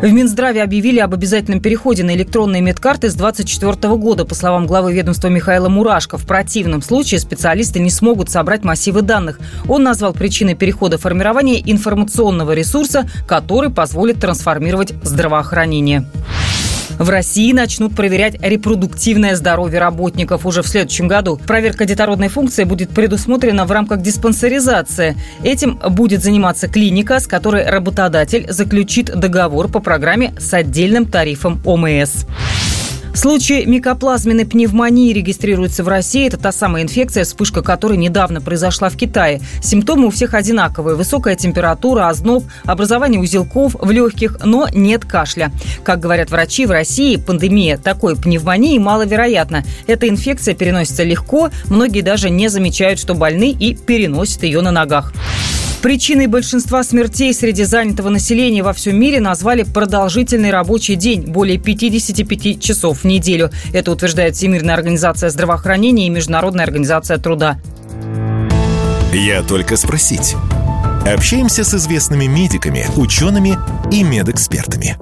В Минздраве объявили об обязательном переходе на электронные медкарты с 2024 года. По словам главы ведомства Михаила Мурашко, в противном случае специалисты не смогут собрать массивы данных. Он назвал причиной перехода формирования информационного ресурса, который позволит трансформировать здравоохранение. В России начнут проверять репродуктивное здоровье работников уже в следующем году. Проверка детородной функции будет предусмотрена в рамках диспансеризации. Этим будет заниматься клиника, с которой работодатель заключит договор по программе с отдельным тарифом ОМС. Случаи микоплазменной пневмонии регистрируются в России. Это та самая инфекция, вспышка которой недавно произошла в Китае. Симптомы у всех одинаковые. Высокая температура, озноб, образование узелков в легких, но нет кашля. Как говорят врачи, в России пандемия такой пневмонии маловероятна. Эта инфекция переносится легко, многие даже не замечают, что больны и переносят ее на ногах. Причиной большинства смертей среди занятого населения во всем мире назвали продолжительный рабочий день – более 55 часов в неделю. Это утверждает Всемирная организация здравоохранения и Международная организация труда. Я только спросить. Общаемся с известными медиками, учеными и медэкспертами.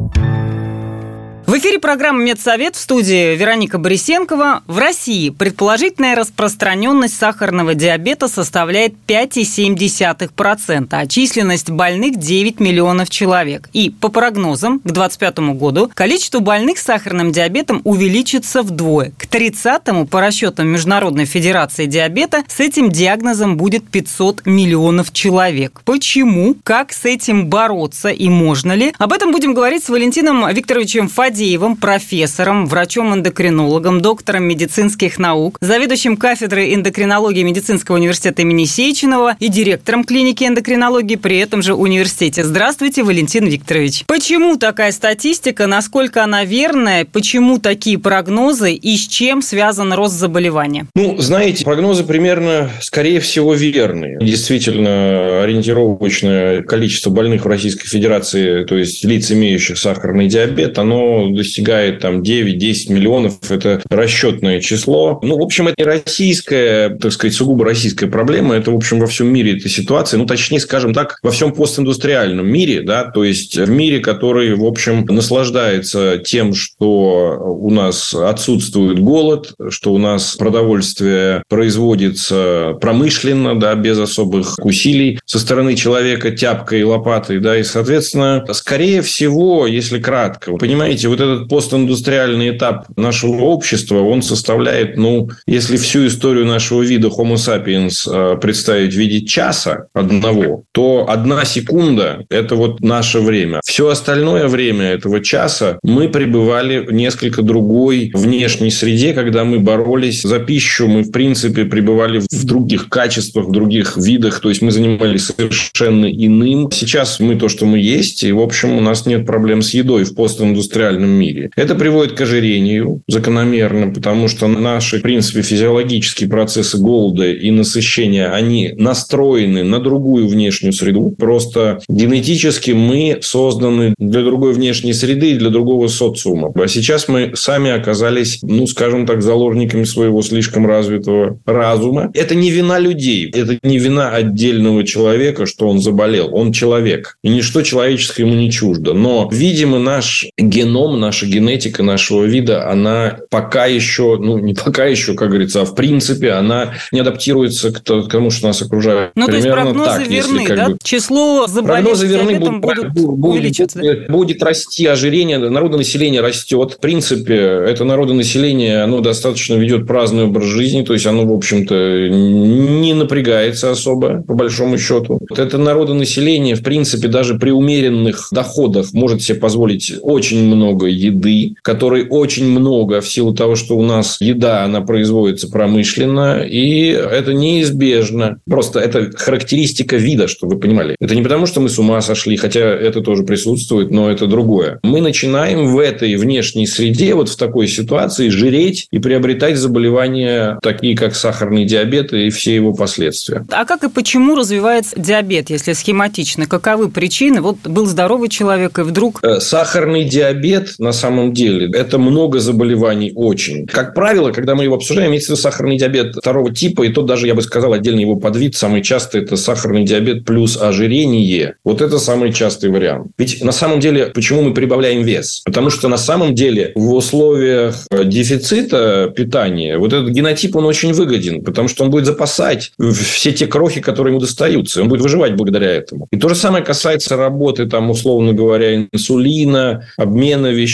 В эфире программа «Медсовет» в студии Вероника Борисенкова. В России предположительная распространенность сахарного диабета составляет 5,7%, а численность больных 9 миллионов человек. И по прогнозам к 2025 году количество больных с сахарным диабетом увеличится вдвое. К 30-му, по расчетам Международной Федерации диабета, с этим диагнозом будет 500 миллионов человек. Почему? Как с этим бороться и можно ли? Об этом будем говорить с Валентином Викторовичем Фадеевым Фадеевым, профессором, врачом-эндокринологом, доктором медицинских наук, заведующим кафедрой эндокринологии Медицинского университета имени Сеченова и директором клиники эндокринологии при этом же университете. Здравствуйте, Валентин Викторович. Почему такая статистика, насколько она верная, почему такие прогнозы и с чем связан рост заболевания? Ну, знаете, прогнозы примерно, скорее всего, верные. Действительно, ориентировочное количество больных в Российской Федерации, то есть лиц, имеющих сахарный диабет, оно достигает там 9-10 миллионов. Это расчетное число. Ну, в общем, это не российская, так сказать, сугубо российская проблема. Это, в общем, во всем мире эта ситуация. Ну, точнее, скажем так, во всем постиндустриальном мире, да, то есть в мире, который, в общем, наслаждается тем, что у нас отсутствует голод, что у нас продовольствие производится промышленно, да, без особых усилий со стороны человека тяпкой и лопатой, да, и, соответственно, скорее всего, если кратко, вы понимаете, вот этот постиндустриальный этап нашего общества, он составляет, ну, если всю историю нашего вида Homo sapiens э, представить в виде часа одного, то одна секунда – это вот наше время. Все остальное время этого часа мы пребывали в несколько другой внешней среде, когда мы боролись за пищу, мы, в принципе, пребывали в других качествах, в других видах, то есть мы занимались совершенно иным. Сейчас мы то, что мы есть, и, в общем, у нас нет проблем с едой в постиндустриальном мире. Это приводит к ожирению закономерно, потому что наши, в принципе, физиологические процессы голода и насыщения, они настроены на другую внешнюю среду. Просто генетически мы созданы для другой внешней среды и для другого социума. А сейчас мы сами оказались, ну, скажем так, заложниками своего слишком развитого разума. Это не вина людей, это не вина отдельного человека, что он заболел. Он человек. И ничто человеческое ему не чуждо. Но, видимо, наш геном, наша генетика нашего вида, она пока еще, ну, не пока еще, как говорится, а в принципе, она не адаптируется к тому, что нас окружает. Ну, Примерно то есть прогнозы так, верны, если, да? Бы... Число заболевших диабетом будут, будут. Будет, будет расти ожирение, народонаселение растет. В принципе, это народонаселение, оно достаточно ведет праздный образ жизни, то есть оно, в общем-то, не напрягается особо, по большому счету. Вот это народонаселение, в принципе, даже при умеренных доходах может себе позволить очень много еды, которой очень много в силу того, что у нас еда, она производится промышленно, и это неизбежно. Просто это характеристика вида, чтобы вы понимали. Это не потому, что мы с ума сошли, хотя это тоже присутствует, но это другое. Мы начинаем в этой внешней среде, вот в такой ситуации, жиреть и приобретать заболевания, такие как сахарный диабет и все его последствия. А как и почему развивается диабет, если схематично? Каковы причины? Вот был здоровый человек, и вдруг... Э, сахарный диабет, на самом деле, это много заболеваний очень. Как правило, когда мы его обсуждаем, имеется в виду сахарный диабет второго типа, и тот даже, я бы сказал, отдельно его подвид, самый частый – это сахарный диабет плюс ожирение. Вот это самый частый вариант. Ведь на самом деле, почему мы прибавляем вес? Потому что на самом деле в условиях э, дефицита питания вот этот генотип, он очень выгоден, потому что он будет запасать все те крохи, которые ему достаются. Он будет выживать благодаря этому. И то же самое касается работы, там, условно говоря, инсулина, обмена веществ.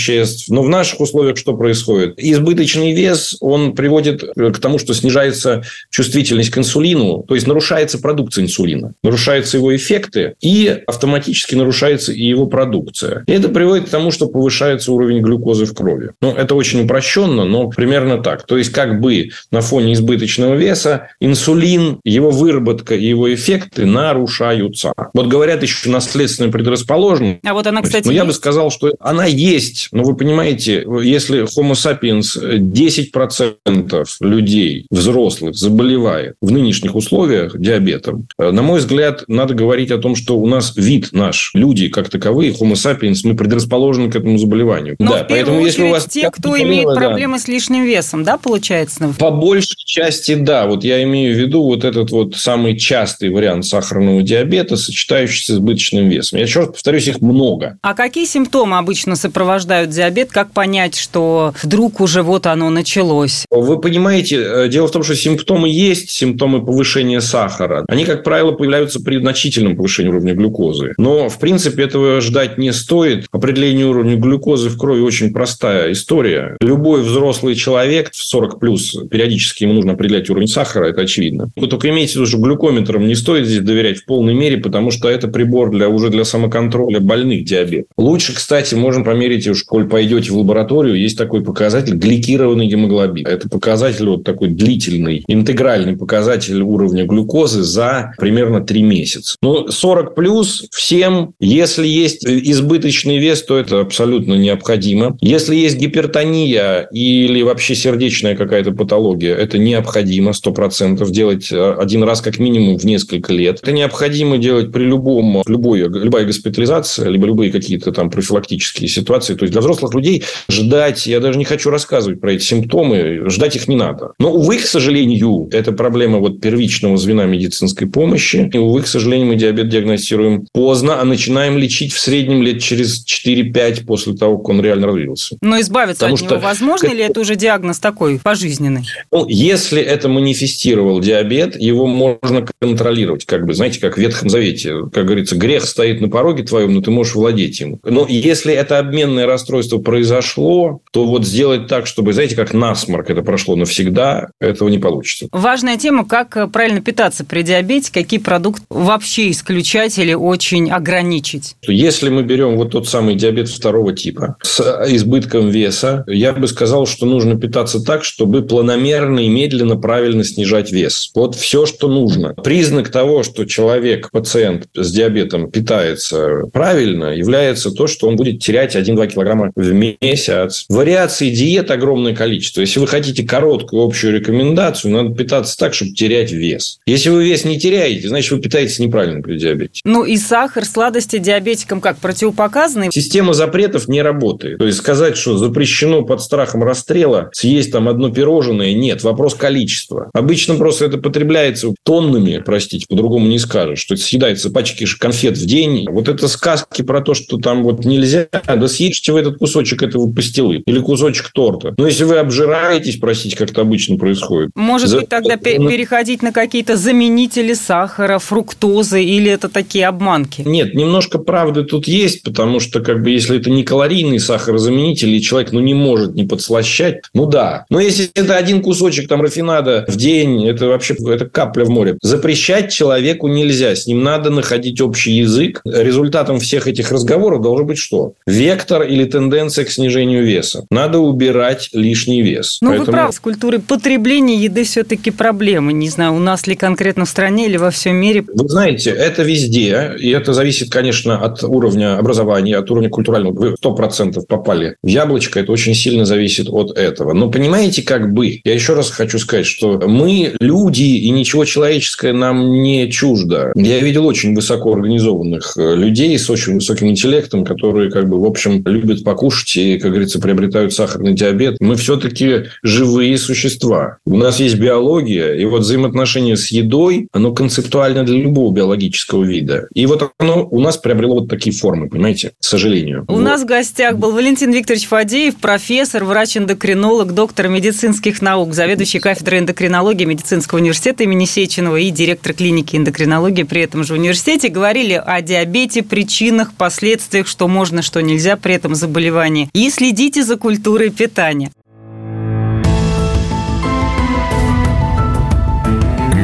Но в наших условиях что происходит? Избыточный вес, он приводит к тому, что снижается чувствительность к инсулину, то есть нарушается продукция инсулина, нарушаются его эффекты, и автоматически нарушается и его продукция. И это приводит к тому, что повышается уровень глюкозы в крови. Ну, это очень упрощенно, но примерно так. То есть, как бы на фоне избыточного веса инсулин, его выработка и его эффекты нарушаются. Вот говорят еще наследственная предрасположенность. А вот она, кстати, Но я бы сказал, что она есть. Но вы понимаете, если Homo sapiens 10% людей, взрослых, заболевает в нынешних условиях диабетом, на мой взгляд, надо говорить о том, что у нас вид наш, люди как таковые, Homo sapiens, мы предрасположены к этому заболеванию. Но да, поэтому если у вас те, кто имеет да. проблемы с лишним весом, да, получается? По большей части, да. Вот я имею в виду вот этот вот самый частый вариант сахарного диабета, сочетающийся с избыточным весом. Я еще раз повторюсь, их много. А какие симптомы обычно сопровождают диабет? Как понять, что вдруг уже вот оно началось? Вы понимаете, э, дело в том, что симптомы есть, симптомы повышения сахара. Они, как правило, появляются при значительном повышении уровня глюкозы. Но, в принципе, этого ждать не стоит. Определение уровня глюкозы в крови очень простая история. Любой взрослый человек в 40 плюс периодически ему нужно определять уровень сахара, это очевидно. Вы только имейте в виду, что глюкометрам не стоит здесь доверять в полной мере, потому что это прибор для, уже для самоконтроля больных диабет. Лучше, кстати, можно померить, уж коль пойдете в лабораторию, есть такой показатель гликированный гемоглобин. Это показатель вот такой длительный, интегральный показатель уровня глюкозы за примерно 3 месяца. Но 40 плюс всем, если есть избыточный вес, то это абсолютно необходимо. Если есть гипертония или вообще сердечная какая-то патология, это необходимо 100% делать э, один раз как минимум в несколько лет. Это необходимо делать при любом, любой, любая госпитализация, либо любые какие-то там профилактические ситуации. То есть, для взрослых людей ждать, я даже не хочу рассказывать про эти симптомы, ждать их не надо. Но, увы, к сожалению, это проблема вот первичного звена медицинской помощи. И, увы, к сожалению, мы диабет диагностируем поздно, а начинаем лечить в среднем лет через 4-5 после того, как он реально развился. Но избавиться Потому от что... него возможно ли это уже диагноз такой пожизненный? Ну, если это манифестировал диабет, его можно контролировать. Как бы, знаете, как в Ветхом Завете. Как говорится, грех стоит на пороге твоем, но ты можешь владеть им. Но если это обменное расстройство произошло, то вот сделать так, чтобы, знаете, как насморк это прошло навсегда, этого не получится. Важная тема, как правильно питаться при диабете, какие продукты вообще исключать или очень ограничить? Если мы берем вот тот самый диабет второго типа с избытком веса, я бы сказал, что нужно питаться так, чтобы планомерно и медленно правильно снижать вес. Вот все, что нужно. Признак того, что человек, пациент с диабетом питается правильно, является то, что он будет терять 1-2 килограмма в месяц. Вариаций диет огромное количество. Если вы хотите короткую общую рекомендацию, надо питаться так, чтобы терять вес. Если вы вес не теряете, значит, вы питаетесь неправильно при диабете. Ну и сахар, сладости диабетикам как противопоказаны? Система запретов не работает. То есть сказать, что запрещено под страхом расстрела съесть там одно пирожное, нет. Вопрос количества. Обычно просто это потребляется тоннами, простите, по-другому не скажешь, что съедается пачки конфет в день. Вот это сказки про то, что там вот нельзя, да съешьте вы этот кусочек этого пастилы или кусочек торта. Но если вы обжираетесь, простите, как это обычно происходит. Может за... быть, тогда переходить на какие-то заменители сахара, фруктозы или это такие обманки? Нет, немножко правды тут есть, потому что как бы если это не калорийный сахарозаменитель, и человек ну, не может не подслащать, ну да. Но если это один кусочек там рафинада в день, это вообще это капля в море. Запрещать человеку нельзя, с ним надо находить общий язык. Результатом всех этих разговоров должен быть что? Вектор или тенденция к снижению веса. Надо убирать лишний вес. Ну, Поэтому... вы правы, с культурой потребления еды все-таки проблемы. Не знаю, у нас ли конкретно в стране или во всем мире. Вы знаете, это везде, и это зависит, конечно, от уровня образования, от уровня культурального. Вы сто процентов попали в яблочко, это очень сильно зависит от этого. Но понимаете, как бы, я еще раз хочу сказать, что мы люди, и ничего человеческое нам не чуждо. Я видел очень высоко организованных э, людей с очень высоким интеллектом, которые, как бы, в общем, любят покушать и, как говорится, приобретают сахарный диабет. Мы все-таки живые существа. У нас есть биология, и вот взаимоотношение с едой, оно концептуально для любого биологического вида. И вот оно у нас приобрело вот такие формы, понимаете, к сожалению. У вот. нас в гостях был Валентин Викторович Фадеев, профессор, врач-эндокринолог, доктор медицинских наук, заведующий кафедрой эндокринологии медицинского университета имени Сеченова и директор клиники эндокринологии при этом же университете. Говорили о диабете, причинах, последствиях, что можно, что нельзя при этом заболевании. И следите за культурой питания.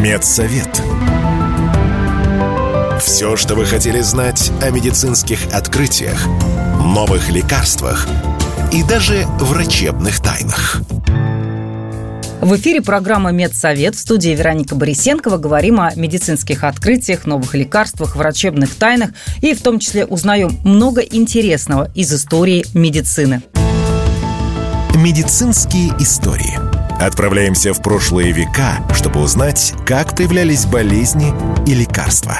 Медсовет. Все, что вы хотели знать о медицинских открытиях, новых лекарствах и даже врачебных тайнах. В эфире программа «Медсовет» в студии Вероника Борисенкова. Говорим о медицинских открытиях, новых лекарствах, врачебных тайнах и в том числе узнаем много интересного из истории медицины. Медицинские истории – Отправляемся в прошлые века, чтобы узнать, как появлялись болезни и лекарства.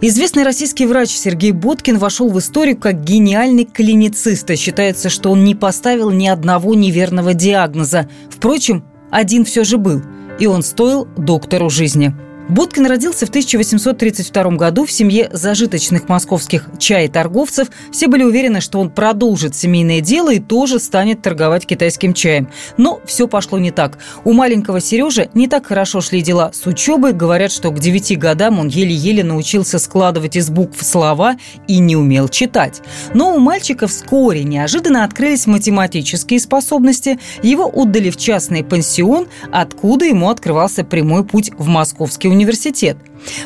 Известный российский врач Сергей Боткин вошел в историю как гениальный клиницист. И считается, что он не поставил ни одного неверного диагноза. Впрочем, один все же был, и он стоил доктору жизни – Боткин родился в 1832 году в семье зажиточных московских чаеторговцев. Все были уверены, что он продолжит семейное дело и тоже станет торговать китайским чаем. Но все пошло не так. У маленького Сережи не так хорошо шли дела с учебой. Говорят, что к 9 годам он еле-еле научился складывать из букв слова и не умел читать. Но у мальчика вскоре неожиданно открылись математические способности. Его отдали в частный пансион, откуда ему открывался прямой путь в Московский университет университет.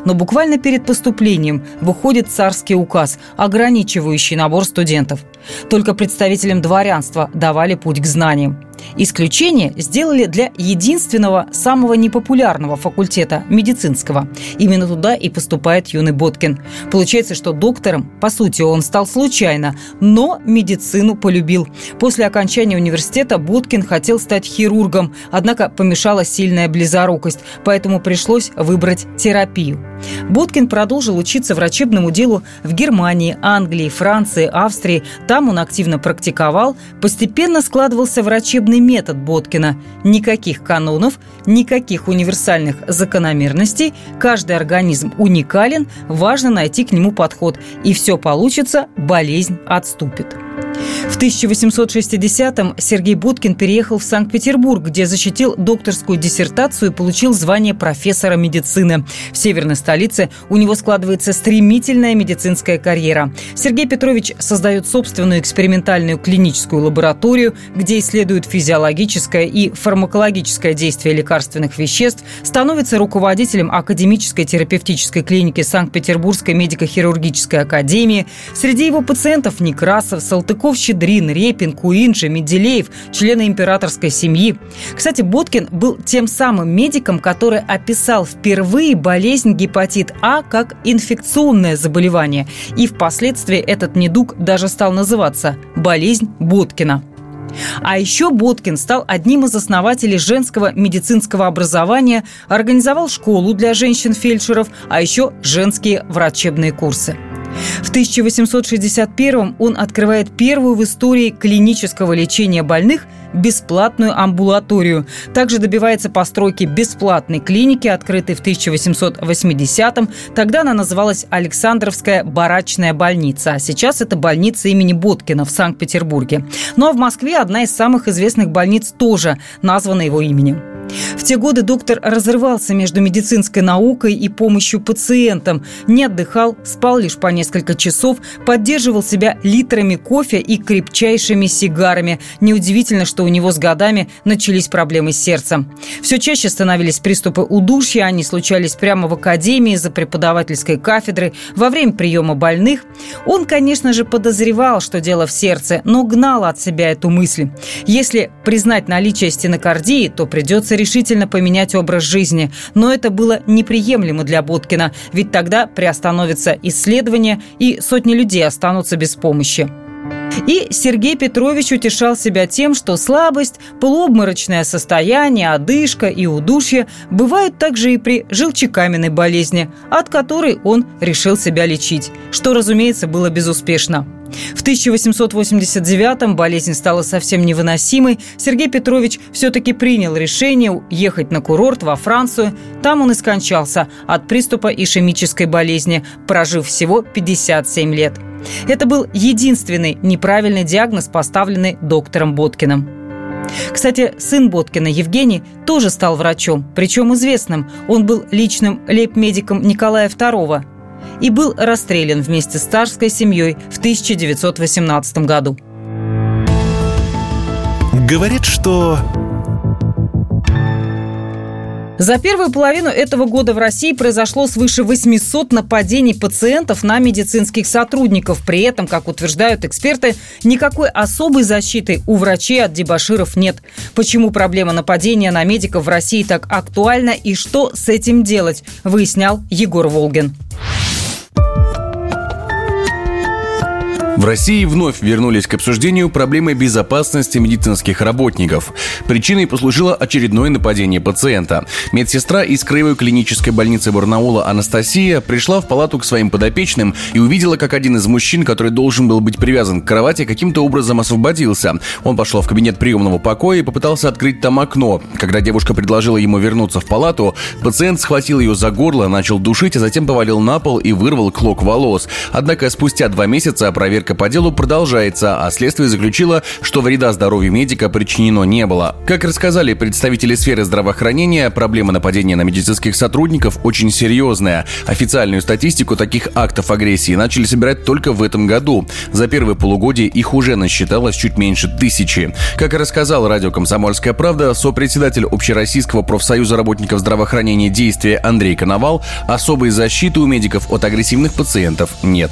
Но буквально перед поступлением выходит царский указ, ограничивающий набор студентов. Только представителям дворянства давали путь к знаниям. Исключение сделали для единственного, самого непопулярного факультета – медицинского. Именно туда и поступает юный Боткин. Получается, что доктором, по сути, он стал случайно, но медицину полюбил. После окончания университета Боткин хотел стать хирургом, однако помешала сильная близорукость, поэтому пришлось выбрать терапию. Боткин продолжил учиться врачебному делу в Германии, Англии, Франции, Австрии. Там он активно практиковал. Постепенно складывался врачебный метод Боткина. Никаких канонов, никаких универсальных закономерностей. Каждый организм уникален, важно найти к нему подход. И все получится, болезнь отступит. В 1860-м Сергей Будкин переехал в Санкт-Петербург, где защитил докторскую диссертацию и получил звание профессора медицины. В северной столице у него складывается стремительная медицинская карьера. Сергей Петрович создает собственную экспериментальную клиническую лабораторию, где исследует физиологическое и фармакологическое действие лекарственных веществ, становится руководителем академической терапевтической клиники Санкт-Петербургской медико-хирургической академии. Среди его пациентов Некрасов, Салтыков, Щедрин, Репин, Куинджи, Менделеев, члены императорской семьи. Кстати, Боткин был тем самым медиком, который описал впервые болезнь гепатит А как инфекционное заболевание. И впоследствии этот недуг даже стал называться болезнь Боткина. А еще Боткин стал одним из основателей женского медицинского образования, организовал школу для женщин-фельдшеров, а еще женские врачебные курсы. В 1861 он открывает первую в истории клинического лечения больных бесплатную амбулаторию. Также добивается постройки бесплатной клиники, открытой в 1880-м. Тогда она называлась Александровская барачная больница, а сейчас это больница имени Боткина в Санкт-Петербурге. Ну а в Москве одна из самых известных больниц тоже названа его именем. В те годы доктор разрывался между медицинской наукой и помощью пациентам, не отдыхал, спал лишь по несколько часов, поддерживал себя литрами кофе и крепчайшими сигарами. Неудивительно, что у него с годами начались проблемы с сердцем. Все чаще становились приступы удушья, они случались прямо в академии, за преподавательской кафедрой, во время приема больных. Он, конечно же, подозревал, что дело в сердце, но гнал от себя эту мысль. Если признать наличие стенокардии, то придется решительно поменять образ жизни. Но это было неприемлемо для Боткина, ведь тогда приостановится исследование, и сотни людей останутся без помощи. И Сергей Петрович утешал себя тем, что слабость, полуобморочное состояние, одышка и удушье бывают также и при желчекаменной болезни, от которой он решил себя лечить, что, разумеется, было безуспешно. В 1889-м болезнь стала совсем невыносимой. Сергей Петрович все-таки принял решение ехать на курорт во Францию. Там он и скончался от приступа ишемической болезни, прожив всего 57 лет. Это был единственный неправильный диагноз, поставленный доктором Боткиным. Кстати, сын Боткина, Евгений, тоже стал врачом, причем известным. Он был личным лейб-медиком Николая II и был расстрелян вместе с царской семьей в 1918 году. Говорит, что за первую половину этого года в России произошло свыше 800 нападений пациентов на медицинских сотрудников. При этом, как утверждают эксперты, никакой особой защиты у врачей от дебаширов нет. Почему проблема нападения на медиков в России так актуальна и что с этим делать, выяснял Егор Волгин. В России вновь вернулись к обсуждению проблемы безопасности медицинских работников. Причиной послужило очередное нападение пациента. Медсестра из Краевой клинической больницы Барнаула Анастасия пришла в палату к своим подопечным и увидела, как один из мужчин, который должен был быть привязан к кровати, каким-то образом освободился. Он пошел в кабинет приемного покоя и попытался открыть там окно. Когда девушка предложила ему вернуться в палату, пациент схватил ее за горло, начал душить, а затем повалил на пол и вырвал клок волос. Однако спустя два месяца проверка проверка по делу продолжается, а следствие заключило, что вреда здоровью медика причинено не было. Как рассказали представители сферы здравоохранения, проблема нападения на медицинских сотрудников очень серьезная. Официальную статистику таких актов агрессии начали собирать только в этом году. За первое полугодие их уже насчиталось чуть меньше тысячи. Как и рассказал радио «Комсомольская правда», сопредседатель Общероссийского профсоюза работников здравоохранения «Действия» Андрей Коновал, особой защиты у медиков от агрессивных пациентов нет.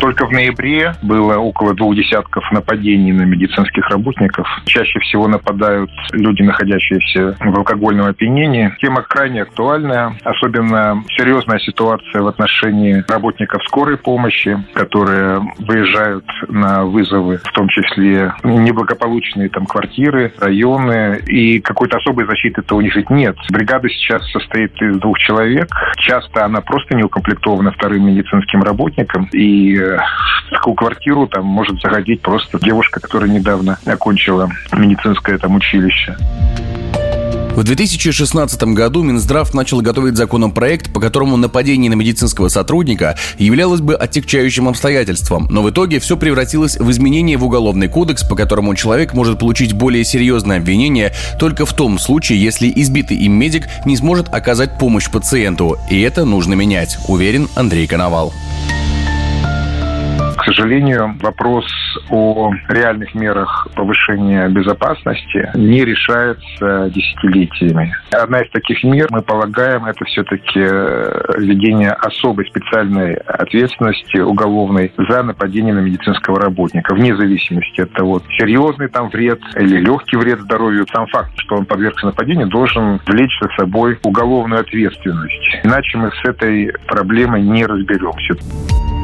Только в ноябре было около двух десятков нападений на медицинских работников. Чаще всего нападают люди, находящиеся в алкогольном опьянении. Тема крайне актуальная. Особенно серьезная ситуация в отношении работников скорой помощи, которые выезжают на вызовы, в том числе неблагополучные там квартиры, районы. И какой-то особой защиты-то у них ведь нет. Бригада сейчас состоит из двух человек. Часто она просто не укомплектована вторым медицинским работником. И в такую квартиру там может заходить просто девушка, которая недавно окончила медицинское там училище. В 2016 году Минздрав начал готовить законопроект, по которому нападение на медицинского сотрудника являлось бы отягчающим обстоятельством. Но в итоге все превратилось в изменение в Уголовный кодекс, по которому человек может получить более серьезное обвинение только в том случае, если избитый им медик не сможет оказать помощь пациенту. И это нужно менять, уверен Андрей Коновал сожалению, вопрос о реальных мерах повышения безопасности не решается десятилетиями. Одна из таких мер, мы полагаем, это все-таки э, введение особой специальной ответственности уголовной за нападение на медицинского работника, вне зависимости от того, серьезный там вред или легкий вред здоровью. Сам факт, что он подвергся нападению, должен влечь за собой уголовную ответственность. Иначе мы с этой проблемой не разберемся.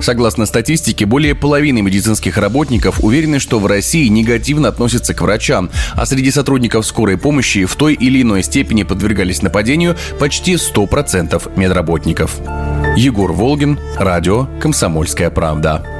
Согласно статистике, более половины медицинских работников уверены, что в России негативно относятся к врачам, а среди сотрудников скорой помощи в той или иной степени подвергались нападению почти 100% медработников. Егор Волгин, радио «Комсомольская правда».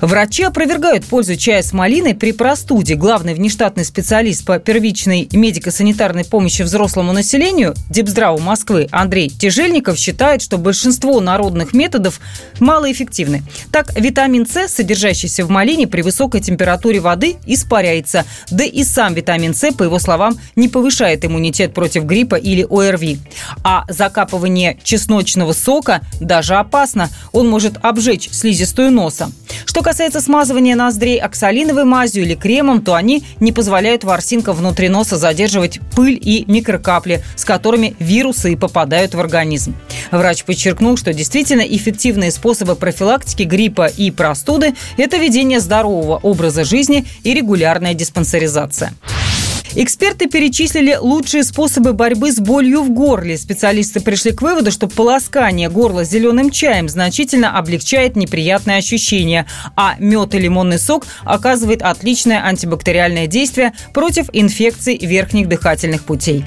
Врачи опровергают пользу чая с малиной при простуде. Главный внештатный специалист по первичной медико-санитарной помощи взрослому населению Депздраву Москвы Андрей Тяжельников считает, что большинство народных методов малоэффективны. Так, витамин С, содержащийся в малине при высокой температуре воды, испаряется. Да и сам витамин С, по его словам, не повышает иммунитет против гриппа или ОРВИ. А закапывание чесночного сока даже опасно. Он может обжечь слизистую носа. Что касается смазывания ноздрей оксалиновой мазью или кремом, то они не позволяют ворсинкам внутри носа задерживать пыль и микрокапли, с которыми вирусы и попадают в организм. Врач подчеркнул, что действительно эффективные способы профилактики гриппа и простуды – это ведение здорового образа жизни и регулярная диспансеризация. Эксперты перечислили лучшие способы борьбы с болью в горле. Специалисты пришли к выводу, что полоскание горла зеленым чаем значительно облегчает неприятные ощущения, а мед и лимонный сок оказывает отличное антибактериальное действие против инфекций верхних дыхательных путей.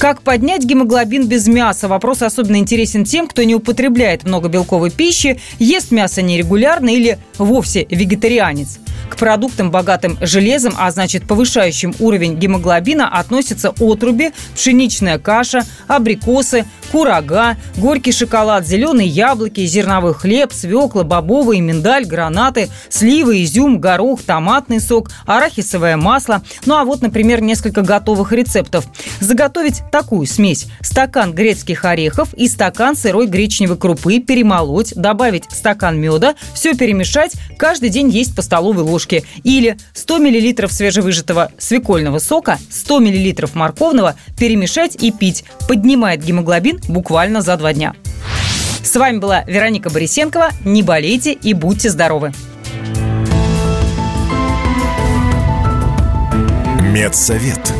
Как поднять гемоглобин без мяса? Вопрос особенно интересен тем, кто не употребляет много белковой пищи, ест мясо нерегулярно или вовсе вегетарианец. К продуктам, богатым железом, а значит повышающим уровень гемоглобина, относятся отруби, пшеничная каша, абрикосы, курага, горький шоколад, зеленые яблоки, зерновой хлеб, свекла, бобовый, миндаль, гранаты, сливы, изюм, горох, томатный сок, арахисовое масло. Ну а вот, например, несколько готовых рецептов. Заготовить такую смесь. Стакан грецких орехов и стакан сырой гречневой крупы перемолоть, добавить стакан меда, все перемешать, каждый день есть по столовой ложке. Или 100 мл свежевыжатого свекольного сока, 100 мл морковного перемешать и пить. Поднимает гемоглобин буквально за два дня. С вами была Вероника Борисенкова. Не болейте и будьте здоровы! Медсовет.